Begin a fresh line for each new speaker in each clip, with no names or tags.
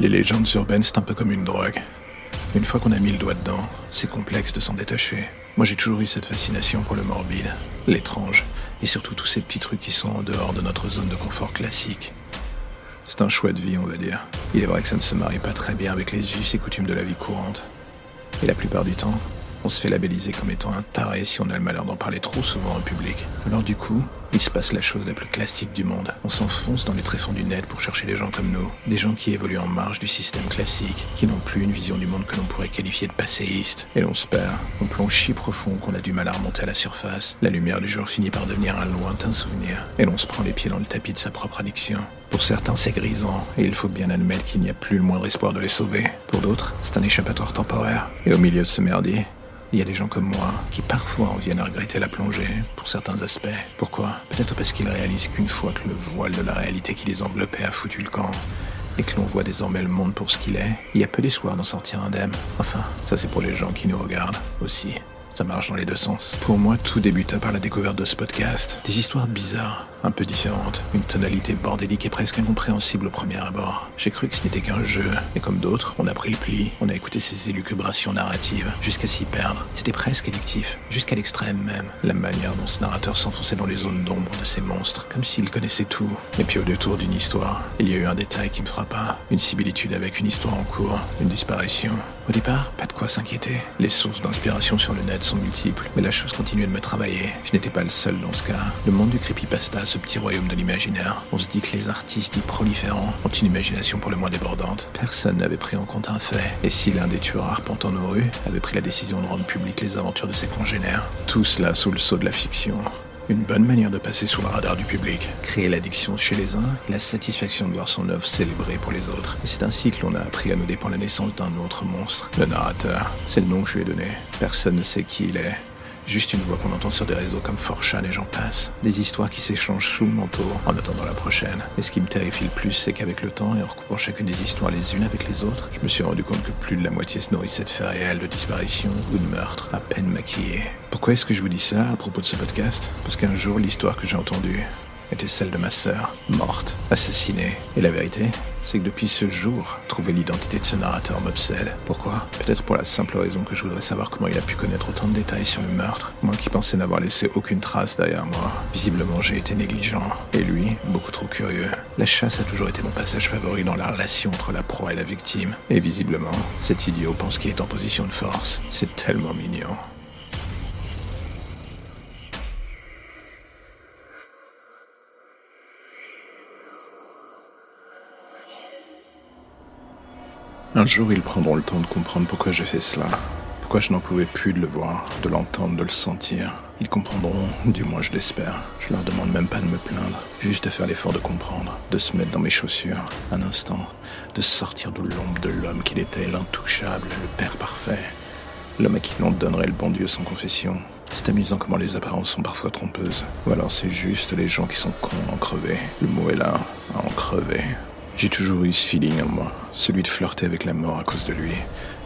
Les légendes urbaines, c'est un peu comme une drogue. Une fois qu'on a mis le doigt dedans, c'est complexe de s'en détacher. Moi, j'ai toujours eu cette fascination pour le morbide, l'étrange, et surtout tous ces petits trucs qui sont en dehors de notre zone de confort classique. C'est un choix de vie, on va dire. Il est vrai que ça ne se marie pas très bien avec les us et coutumes de la vie courante. Et la plupart du temps, on se fait labelliser comme étant un taré si on a le malheur d'en parler trop souvent en public. Alors du coup, il se passe la chose la plus classique du monde. On s'enfonce dans les tréfonds du net pour chercher des gens comme nous. Des gens qui évoluent en marge du système classique, qui n'ont plus une vision du monde que l'on pourrait qualifier de passéiste. Et l'on se perd. On plonge si profond qu'on a du mal à remonter à la surface. La lumière du jour finit par devenir un lointain souvenir. Et l'on se prend les pieds dans le tapis de sa propre addiction. Pour certains, c'est grisant, et il faut bien admettre qu'il n'y a plus le moindre espoir de les sauver. Pour d'autres, c'est un échappatoire temporaire. Et au milieu de ce merdier, il y a des gens comme moi qui parfois en viennent à regretter la plongée, pour certains aspects. Pourquoi? Peut-être parce qu'ils réalisent qu'une fois que le voile de la réalité qui les enveloppait a foutu le camp, et que l'on voit désormais le monde pour ce qu'il est, il y a peu d'espoir d'en sortir indemne. Enfin, ça c'est pour les gens qui nous regardent aussi. Ça marche dans les deux sens. Pour moi, tout débuta par la découverte de ce podcast. Des histoires bizarres, un peu différentes, une tonalité bordélique et presque incompréhensible au premier abord. J'ai cru que ce n'était qu'un jeu, et comme d'autres, on a pris le pli, on a écouté ces élucubrations narratives, jusqu'à s'y perdre. C'était presque addictif, jusqu'à l'extrême même. La manière dont ce narrateur s'enfonçait dans les zones d'ombre de ces monstres, comme s'il connaissait tout. Et puis au détour d'une histoire, il y a eu un détail qui me frappa, une similitude avec une histoire en cours, une disparition. Au départ, pas de quoi s'inquiéter. Les sources d'inspiration sur le net sont multiples, mais la chose continuait de me travailler. Je n'étais pas le seul dans ce cas. Le monde du creepypasta, ce petit royaume de l'imaginaire, on se dit que les artistes y proliférants ont une imagination pour le moins débordante. Personne n'avait pris en compte un fait. Et si l'un des tueurs arpentant nos rues avait pris la décision de rendre publiques les aventures de ses congénères, tout cela sous le sceau de la fiction. Une bonne manière de passer sous le radar du public. Créer l'addiction chez les uns la satisfaction de voir son œuvre célébrée pour les autres. Et c'est ainsi que l'on a appris à nous dépendre la naissance d'un autre monstre. Le narrateur. C'est le nom que je lui ai donné. Personne ne sait qui il est. Juste une voix qu'on entend sur des réseaux comme Forchan et j'en passe. Des histoires qui s'échangent sous le manteau en attendant la prochaine. Et ce qui me terrifie le plus, c'est qu'avec le temps et en recoupant chacune des histoires les unes avec les autres, je me suis rendu compte que plus de la moitié se nourrissait de faits réels, de disparitions ou de meurtres, à peine maquillés. Pourquoi est-ce que je vous dis ça à propos de ce podcast? Parce qu'un jour, l'histoire que j'ai entendue était celle de ma sœur, morte, assassinée. Et la vérité, c'est que depuis ce jour, trouver l'identité de ce narrateur m'obsède. Pourquoi? Peut-être pour la simple raison que je voudrais savoir comment il a pu connaître autant de détails sur le meurtre. Moi qui pensais n'avoir laissé aucune trace derrière moi. Visiblement, j'ai été négligent. Et lui, beaucoup trop curieux. La chasse a toujours été mon passage favori dans la relation entre la proie et la victime. Et visiblement, cet idiot pense qu'il est en position de force. C'est tellement mignon. Un jour, ils prendront le temps de comprendre pourquoi j'ai fait cela. Pourquoi je n'en pouvais plus de le voir, de l'entendre, de le sentir. Ils comprendront, du moins je l'espère. Je leur demande même pas de me plaindre, juste à faire l'effort de comprendre, de se mettre dans mes chaussures, un instant, de sortir de l'ombre de l'homme qu'il était, l'intouchable, le père parfait. L'homme à qui l'on donnerait le bon Dieu sans confession. C'est amusant comment les apparences sont parfois trompeuses. Ou alors c'est juste les gens qui sont cons à en crever. Le mot est là, à en crever. J'ai toujours eu ce feeling en moi, celui de flirter avec la mort à cause de lui,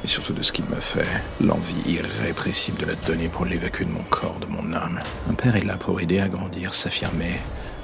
et surtout de ce qu'il m'a fait, l'envie irrépressible de la donner pour l'évacuer de mon corps, de mon âme. Un père est là pour aider à grandir, s'affirmer,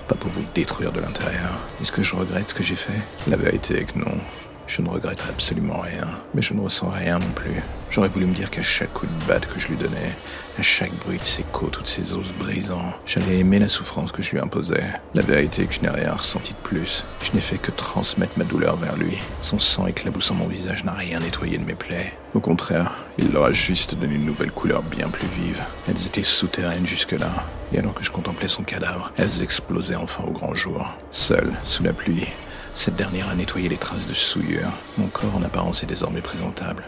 pas pour vous détruire de l'intérieur. Est-ce que je regrette ce que j'ai fait? La vérité est que non. Je ne regrette absolument rien, mais je ne ressens rien non plus. J'aurais voulu me dire qu'à chaque coup de batte que je lui donnais, à chaque bruit de ses côtes, toutes ses os brisants, j'allais aimer la souffrance que je lui imposais. La vérité est que je n'ai rien ressenti de plus. Je n'ai fait que transmettre ma douleur vers lui. Son sang éclaboussant mon visage n'a rien nettoyé de mes plaies. Au contraire, il leur a juste donné une nouvelle couleur bien plus vive. Elles étaient souterraines jusque-là. Et alors que je contemplais son cadavre, elles explosaient enfin au grand jour. Seul, sous la pluie, cette dernière a nettoyé les traces de souillure. Mon corps en apparence est désormais présentable.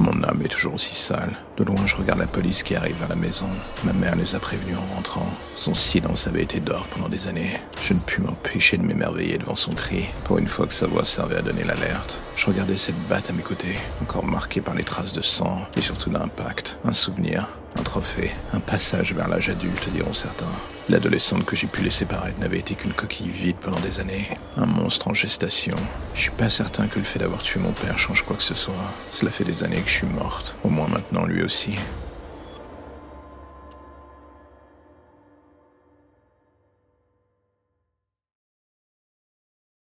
Mon âme est toujours aussi sale. De loin, je regarde la police qui arrive vers la maison. Ma mère les a prévenus en rentrant. Son silence avait été d'or pendant des années. Je ne pus m'empêcher de m'émerveiller devant son cri. Pour une fois que sa voix servait à donner l'alerte. Je regardais cette batte à mes côtés, encore marquée par les traces de sang et surtout d'impact. Un souvenir, un trophée, un passage vers l'âge adulte, diront certains. L'adolescente que j'ai pu laisser paraître n'avait été qu'une coquille vide pendant des années. Un monstre en gestation. Je suis pas certain que le fait d'avoir tué mon père change quoi que ce soit. Cela fait des années que je suis morte. Au moins maintenant, lui aussi.